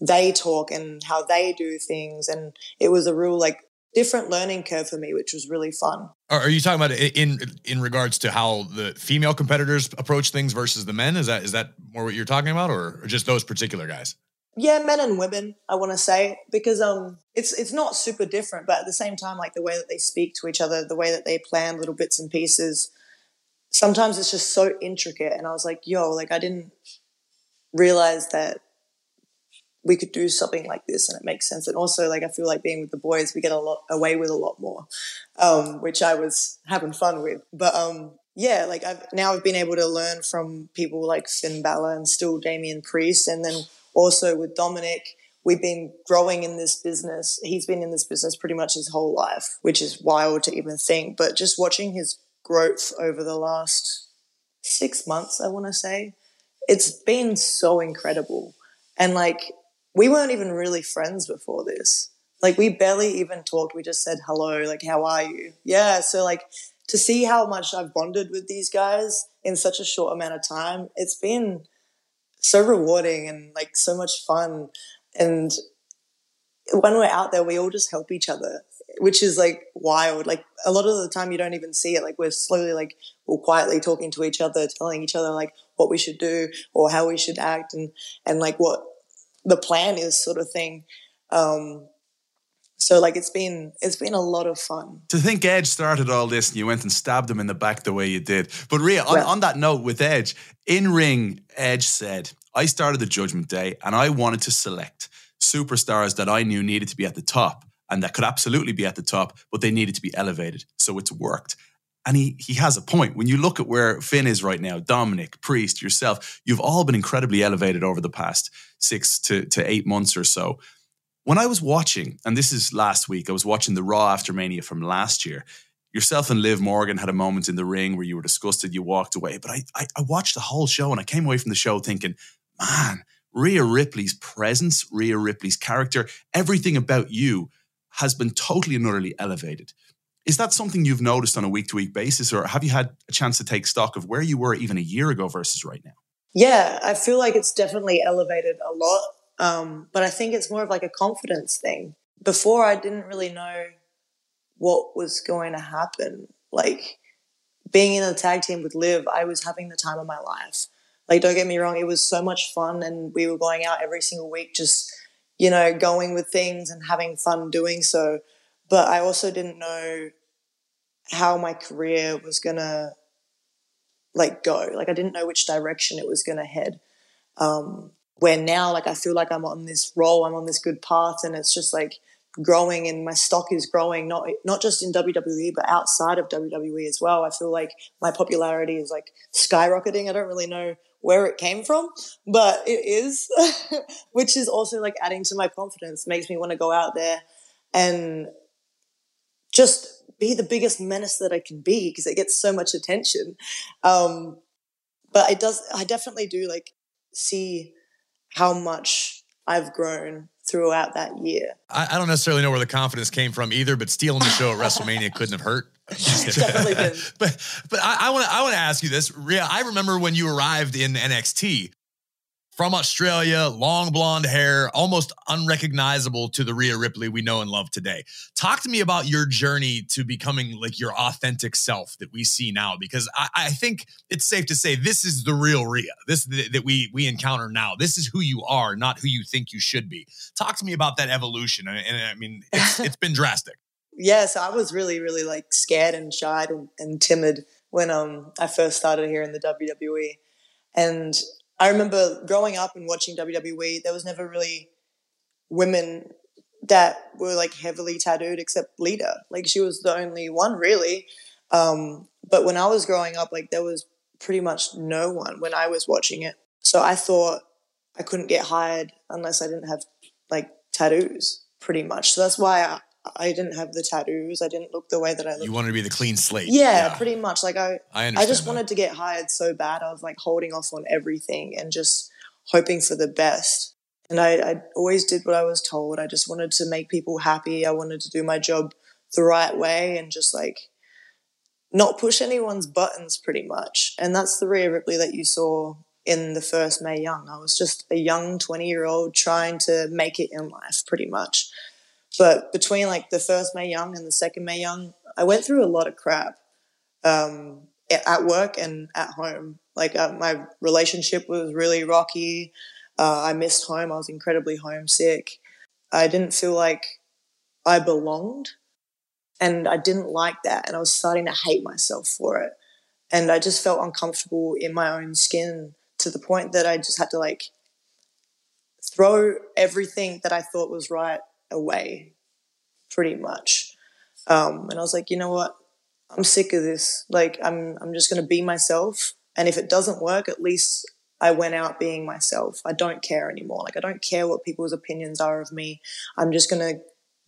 they talk and how they do things. And it was a real like different learning curve for me, which was really fun. Are you talking about in in regards to how the female competitors approach things versus the men? Is that is that more what you're talking about, or, or just those particular guys? Yeah, men and women, I want to say, because um, it's it's not super different, but at the same time, like the way that they speak to each other, the way that they plan little bits and pieces, sometimes it's just so intricate. And I was like, yo, like I didn't realize that we could do something like this and it makes sense. And also like I feel like being with the boys, we get a lot away with a lot more, um, which I was having fun with. But um, yeah, like I've now I've been able to learn from people like Finn Balor and still Damian Priest, and then also with Dominik. We've been growing in this business. He's been in this business pretty much his whole life, which is wild to even think. But just watching his growth over the last six months, I want to say. It's been so incredible. And like, we weren't even really friends before this. Like, we barely even talked. We just said hello, like, how are you? Yeah. So, like, to see how much I've bonded with these guys in such a short amount of time, it's been so rewarding and like so much fun. And when we're out there, we all just help each other which is like wild. Like a lot of the time you don't even see it. Like we're slowly like we're quietly talking to each other, telling each other like what we should do or how we should act and and like what the plan is sort of thing. Um so like it's been it's been a lot of fun. To think Edge started all this and you went and stabbed him in the back the way you did. But Rhea, on, well, on that note with Edge, in ring, Edge said, I started the judgment day and I wanted to select superstars that I knew needed to be at the top and that could absolutely be at the top, but they needed to be elevated. So it's worked. And he he has a point. When you look at where Finn is right now, Dominik, Priest, yourself, you've all been incredibly elevated over the past six to, to eight months or so. When I was watching, and this is last week, I was watching the Raw after Mania from last year. Yourself and Liv Morgan had a moment in the ring where you were disgusted, you walked away. But I, I, I watched the whole show and I came away from the show thinking, man, Rhea Ripley's presence, Rhea Ripley's character, everything about you has been totally and utterly elevated. Is that something you've noticed on a week to week basis, or have you had a chance to take stock of where you were even a year ago versus right now? Yeah, I feel like it's definitely elevated a lot. Um, but I think it's more of like a confidence thing. Before, I didn't really know what was going to happen. Like being in a tag team with Liv, I was having the time of my life. Like, don't get me wrong, it was so much fun, and we were going out every single week just you know, going with things and having fun doing so. But I also didn't know how my career was gonna like go. Like I didn't know which direction it was gonna head. Um, where now, like I feel like I'm on this roll, I'm on this good path, and it's just like growing, and my stock is growing. Not not just in WWE, but outside of WWE as well. I feel like my popularity is like skyrocketing. I don't really know where it came from, but it is, which is also like adding to my confidence, makes me want to go out there and just be the biggest menace that I can be because it gets so much attention. Um, but it does, I definitely do like see how much I've grown throughout that year. I, I, don't necessarily know where the confidence came from either, but stealing the show at WrestleMania couldn't have hurt. Definitely did. But but I want to I want to ask you this. Rhea, I remember when you arrived in NXT from Australia, long blonde hair, almost unrecognizable to the Rhea Ripley we know and love today. Talk to me about your journey to becoming like your authentic self that we see now, because I, I think it's safe to say this is the real Rhea. This that we we encounter now. This is who you are, not who you think you should be. Talk to me about that evolution, and, and I mean, it's, it's been drastic. Yes, I was really, really like scared and shy and, and timid when um I first started here in the WWE, and I remember growing up and watching WWE, there was never really women that were like heavily tattooed except Lita. Like she was the only one really. Um, but when I was growing up, like there was pretty much no one when I was watching it. So I thought I couldn't get hired unless I didn't have like tattoos pretty much. So that's why I, I didn't have the tattoos. I didn't look the way that I looked. You wanted to be the clean slate. Yeah, yeah. pretty much. Like I, I, I just that. wanted to get hired so bad. I was like holding off on everything and just hoping for the best. And I, I always did what I was told. I just wanted to make people happy. I wanted to do my job the right way and just like not push anyone's buttons pretty much. And that's the Rhea Ripley that you saw in the first Mae Young. I was just a young 20 year old trying to make it in life pretty much. But between like the first Mae Young and the second Mae Young, I went through a lot of crap um, at work and at home. Like uh, my relationship was really rocky. Uh, I missed home. I was incredibly homesick. I didn't feel like I belonged. And I didn't like that. And I was starting to hate myself for it. And I just felt uncomfortable in my own skin to the point that I just had to like throw everything that I thought was right away pretty much. Um, and I was like, you know what? I'm sick of this. Like, I'm, I'm just going to be myself. And if it doesn't work, at least I went out being myself. I don't care anymore. Like, I don't care what people's opinions are of me. I'm just going to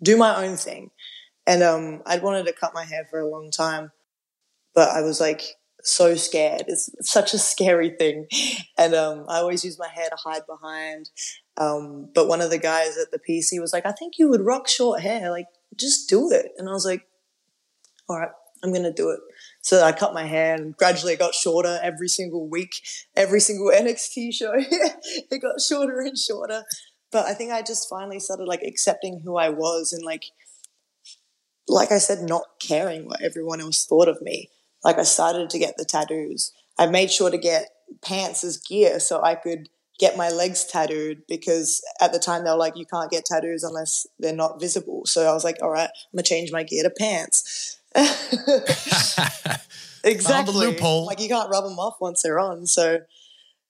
do my own thing. And um, I'd wanted to cut my hair for a long time, but I was like so scared. It's such a scary thing. And um, I always use my hair to hide behind. Um, but one of the guys at the PC was like, I think you would rock short hair. Like, just do it. And I was like, all right, I'm going to do it. So I cut my hair and gradually it got shorter every single week, every single NXT show. it got shorter and shorter. But I think I just finally started like accepting who I was and like, like I said, not caring what everyone else thought of me. Like I started to get the tattoos. I made sure to get pants as gear so I could get my legs tattooed because at the time they were like, you can't get tattoos unless they're not visible. So I was like, all right, I'm gonna change my gear to pants. exactly. loophole. Like you can't rub them off once they're on. So,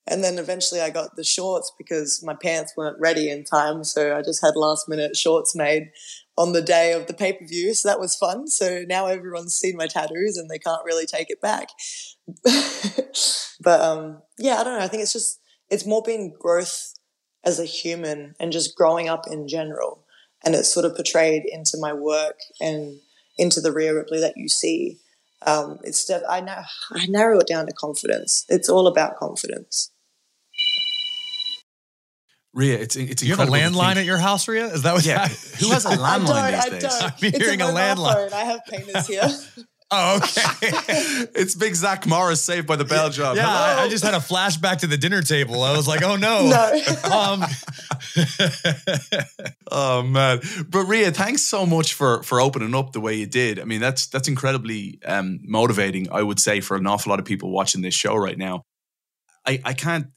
and then eventually I got the shorts because my pants weren't ready in time. So I just had last minute shorts made on the day of the pay per view. So that was fun. So now everyone's seen my tattoos and they can't really take it back. but um, yeah, I don't know. I think it's just it's more been growth as a human and just growing up in general. And it's sort of portrayed into my work and into the Rhea Ripley that you see. Um, it's def- I, know, I narrow it down to confidence. It's all about confidence. Rhea, it's it's you have a landline at your house, Rhea? Is that what? Yeah, who has a landline these days? I'm hearing a landline. I have painters here. Oh, okay. it's Big Zach Morris saved by the bell job. Yeah, I, I, just had a flashback to the dinner table. I was like, oh no. No. um, oh man. But Rhea, thanks so much for for opening up the way you did. I mean, that's that's incredibly um, motivating, I would say, for an awful lot of people watching this show right now. I, I can't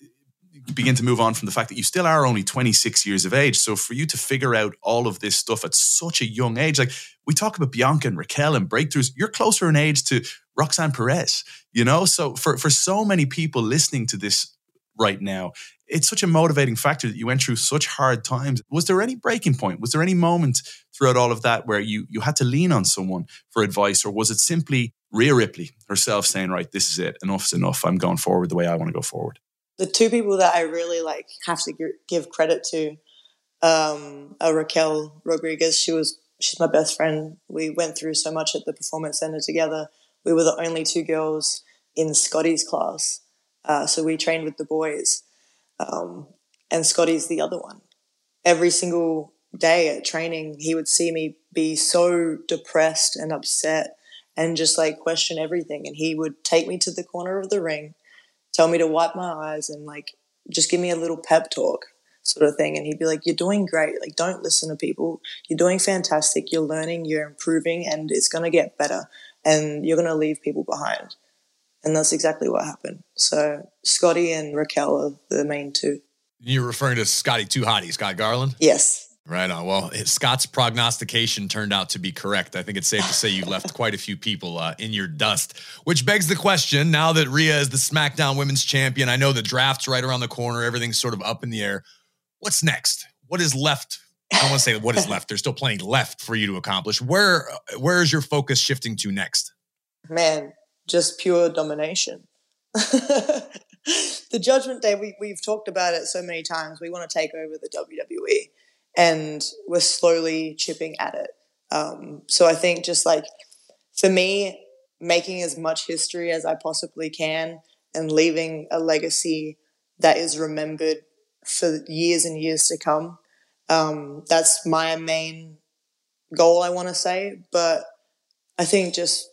begin to move on from the fact that you still are only 26 years of age. So for you to figure out all of this stuff at such a young age, like we talk about Bianca and Raquel and breakthroughs, you're closer in age to Roxanne Perez, you know? So for, for so many people listening to this right now, it's such a motivating factor that you went through such hard times. Was there any breaking point? Was there any moment throughout all of that where you you had to lean on someone for advice, or was it simply Rhea Ripley herself saying, "Right, this is it. Enough's enough. I'm going forward the way I want to go forward." The two people that I really like have to give credit to um, are Raquel Rodriguez. She was she's my best friend. We went through so much at the performance center together. We were the only two girls in Scotty's class, uh, so we trained with the boys. Um, and Scotty's the other one. Every single day at training, he would see me be so depressed and upset and just like question everything. And he would take me to the corner of the ring, tell me to wipe my eyes and like just give me a little pep talk sort of thing. And he'd be like, You're doing great. Like, don't listen to people. You're doing fantastic. You're learning, you're improving, and it's going to get better. And you're going to leave people behind. And that's exactly what happened. So, Scotty and Raquel are the main two. You're referring to Scotty Too Hottie, Scott Garland? Yes. Right on. Well, Scott's prognostication turned out to be correct. I think it's safe to say you left quite a few people uh, in your dust, which begs the question now that Rhea is the SmackDown Women's Champion, I know the draft's right around the corner, everything's sort of up in the air. What's next? What is left? I don't want to say what is left. There's still plenty left for you to accomplish. Where where is your focus shifting to next? Man, just pure domination. the Judgment Day, we, we've talked about it so many times. We want to take over the WWE and we're slowly chipping at it. Um, so I think just like for me, making as much history as I possibly can and leaving a legacy that is remembered for years and years to come. Um, that's my main goal, I want to say. But I think just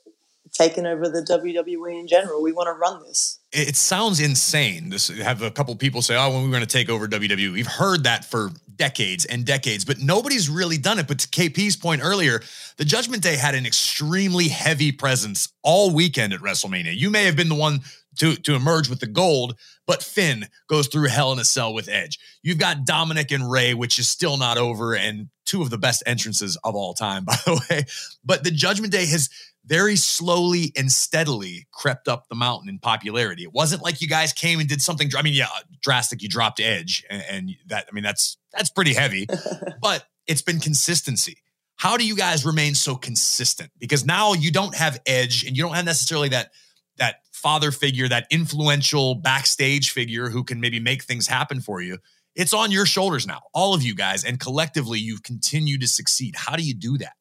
taking over the WWE in general, we want to run this it sounds insane. This have a couple people say, "Oh, when we're going to take over WWE." We've heard that for decades and decades, but nobody's really done it. But to KP's point earlier, the Judgment Day had an extremely heavy presence all weekend at WrestleMania. You may have been the one to to emerge with the gold, but Finn goes through Hell in a Cell with Edge. You've got Dominik and Rey, which is still not over, and two of the best entrances of all time, by the way. But the Judgment Day has very slowly and steadily crept up the mountain in popularity. It wasn't like you guys came and did something. I mean, yeah, drastic. You dropped Edge, and, and that. I mean, that's that's pretty heavy, but it's been consistency. How do you guys remain so consistent? Because now you don't have Edge, and you don't have necessarily that that father figure, that influential backstage figure who can maybe make things happen for you. It's on your shoulders now, all of you guys, and collectively you've continued to succeed. How do you do that?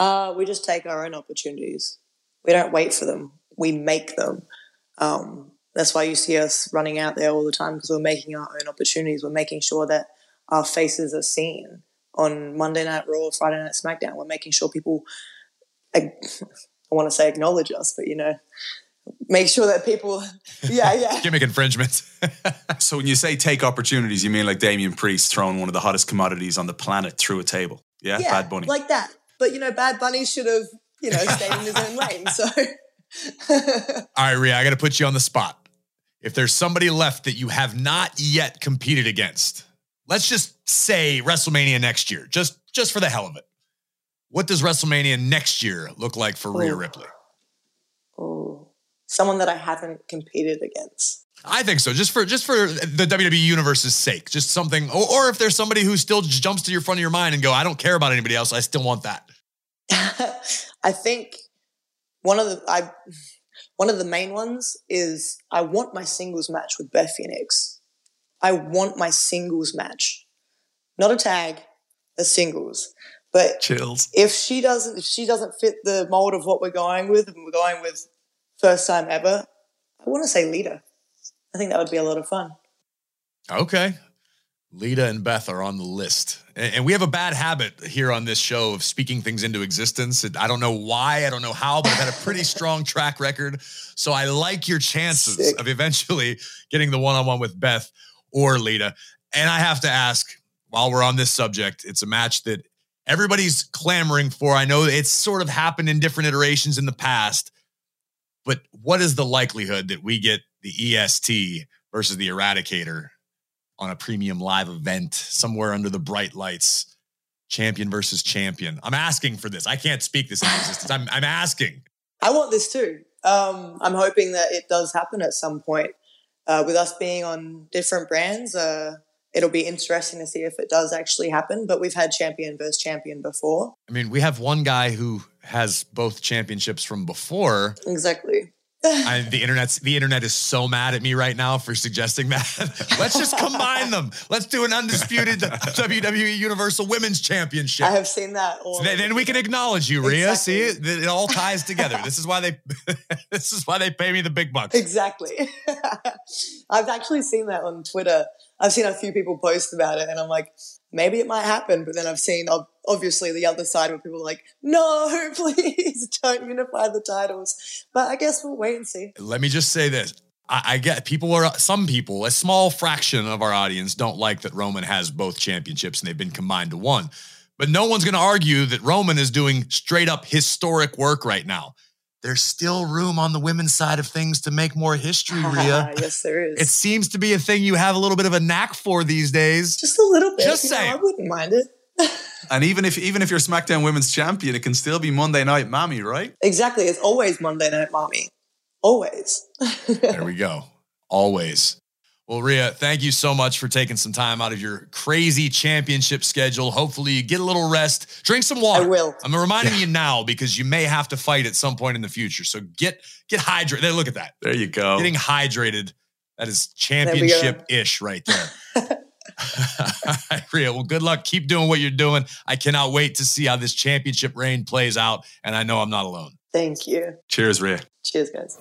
Uh, we just take our own opportunities. We don't wait for them. We make them. Um, that's why you see us running out there all the time because we're making our own opportunities. We're making sure that our faces are seen on Monday Night Raw, Friday Night SmackDown. We're making sure people, I, I want to say acknowledge us, but you know, make sure that people, yeah, yeah. Gimmick infringement. so when you say take opportunities, you mean like Damian Priest throwing one of the hottest commodities on the planet through a table? Yeah, yeah Bad Bunny. Like that. But you know, Bad Bunny should have, you know, stayed in his own lane. So All right, Rhea, I gotta put you on the spot. If there's somebody left that you have not yet competed against, let's just say WrestleMania next year, just just for the hell of it. What does WrestleMania next year look like for Rhea Ripley? Oh, someone that I haven't competed against. I think so. Just for just for the WWE universe's sake, just something. Or, or if there's somebody who still jumps to your front of your mind and go, I don't care about anybody else. I still want that. I think one of the I one of the main ones is I want my singles match with Beth Phoenix. I want my singles match, not a tag, a singles. But chills. If she doesn't, if she doesn't fit the mold of what we're going with, and we're going with first time ever, I want to say Lita. I think that would be a lot of fun. Okay. Lita and Beth are on the list. And we have a bad habit here on this show of speaking things into existence. I don't know why, I don't know how, but I've had a pretty strong track record. So I like your chances Sick. of eventually getting the one on one with Beth or Lita. And I have to ask, while we're on this subject, it's a match that everybody's clamoring for. I know it's sort of happened in different iterations in the past, but what is the likelihood that we get the EST versus the Eradicator on a premium live event somewhere under the bright lights. Champion versus champion. I'm asking for this. I can't speak this into existence. I'm, I'm asking. I want this too. Um, I'm hoping that it does happen at some point. Uh, with us being on different brands, uh, it'll be interesting to see if it does actually happen. But we've had champion versus champion before. I mean, we have one guy who has both championships from before. Exactly. I, the internet's the internet is so mad at me right now for suggesting that. Let's just combine them. Let's do an undisputed WWE Universal Women's Championship. I have seen that. So then, then, we can acknowledge you, Rhea. Exactly. See, it, it all ties together. this is why they. this is why they pay me the big bucks. Exactly. I've actually seen that on Twitter. I've seen a few people post about it, and I'm like, maybe it might happen. But then I've seen obviously the other side where people are like, no, please don't unify the titles. But I guess we'll wait and see. Let me just say this. I, I get people are some people, a small fraction of our audience don't like that Roman has both championships and they've been combined to one. But no one's going to argue that Roman is doing straight up historic work right now there's still room on the women's side of things to make more history, Rhea. yes, there is. It seems to be a thing you have a little bit of a knack for these days. Just a little bit. Just say I wouldn't mind it. And even if even if you're SmackDown Women's Champion, it can still be Monday Night Mommy, right? Exactly. It's always Monday Night Mommy. Always. there we go. Always. Well, Rhea, thank you so much for taking some time out of your crazy championship schedule. Hopefully, you get a little rest, drink some water. I will. I'm reminding yeah. you now because you may have to fight at some point in the future. So get get hydrated. Look at that. There you go. Getting hydrated. That is championship ish right there. Rhea, well, good luck. Keep doing what you're doing. I cannot wait to see how this championship reign plays out, and I know I'm not alone. Thank you. Cheers, Rhea. Cheers, guys.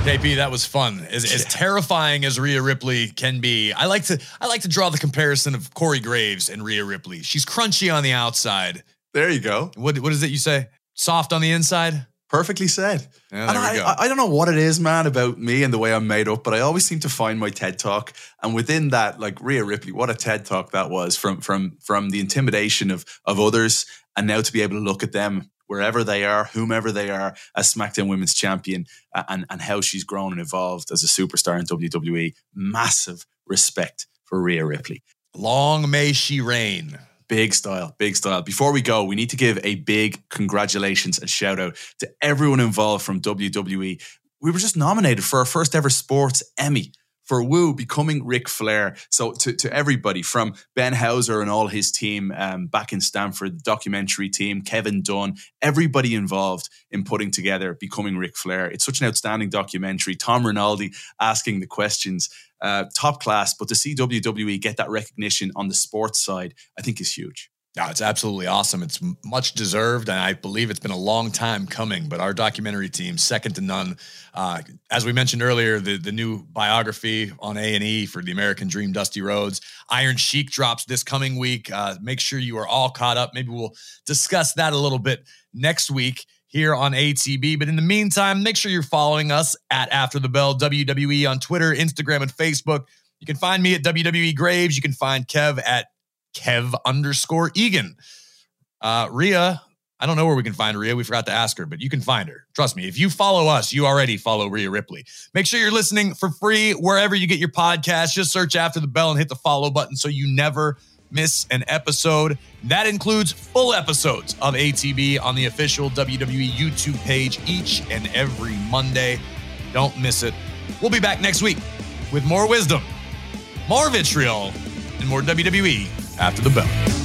KP, that was fun. As, as, terrifying as Rhea Ripley can be, I like to I like to draw the comparison of Corey Graves and Rhea Ripley. She's crunchy on the outside. There you go. What what is it you say? Soft on the inside. Perfectly said. Yeah, and I, I, don't know what it is, man, about me and the way I'm made up, but I always seem to find my TED talk, and within that, like Rhea Ripley, what a TED talk that was from from from the intimidation of of others, and now to be able to look at them wherever they are, whomever they are, as SmackDown Women's Champion, and and how she's grown and evolved as a superstar in WWE. Massive respect for Rhea Ripley. Long may she reign. Big style, big style. Before we go, we need to give a big congratulations and shout out to everyone involved from WWE. We were just nominated for our first ever sports Emmy for Wu becoming Ric Flair. So to, to everybody from Ben Hauser and all his team um, back in Stamford, the documentary team, Kevin Dunn, everybody involved in putting together becoming Ric Flair. It's such an outstanding documentary. Tom Rinaldi asking the questions, uh, top class. But to see WWE get that recognition on the sports side, I think is huge. No, it's absolutely awesome. It's much deserved, and I believe it's been a long time coming. But our documentary team, second to none. Uh, as we mentioned earlier, the the new biography on A and E for the American Dream, Dusty Rhodes, Iron Sheik drops this coming week. Uh, make sure you are all caught up. Maybe we'll discuss that a little bit next week here on ATB. But in the meantime, make sure you're following us at After the Bell WWE on Twitter, Instagram, and Facebook. You can find me at WWE Graves. You can find Kev at Kev underscore Egan. Uh, Rhea, I don't know where we can find Rhea. We forgot to ask her, but you can find her. Trust me, if you follow us, you already follow Rhea Ripley. Make sure you're listening for free wherever you get your podcast. Just search after the bell and hit the follow button so you never miss an episode. That includes full episodes of ATB on the official WWE YouTube page each and every Monday. Don't miss it. We'll be back next week with more wisdom, more vitriol, and more WWE after the bell.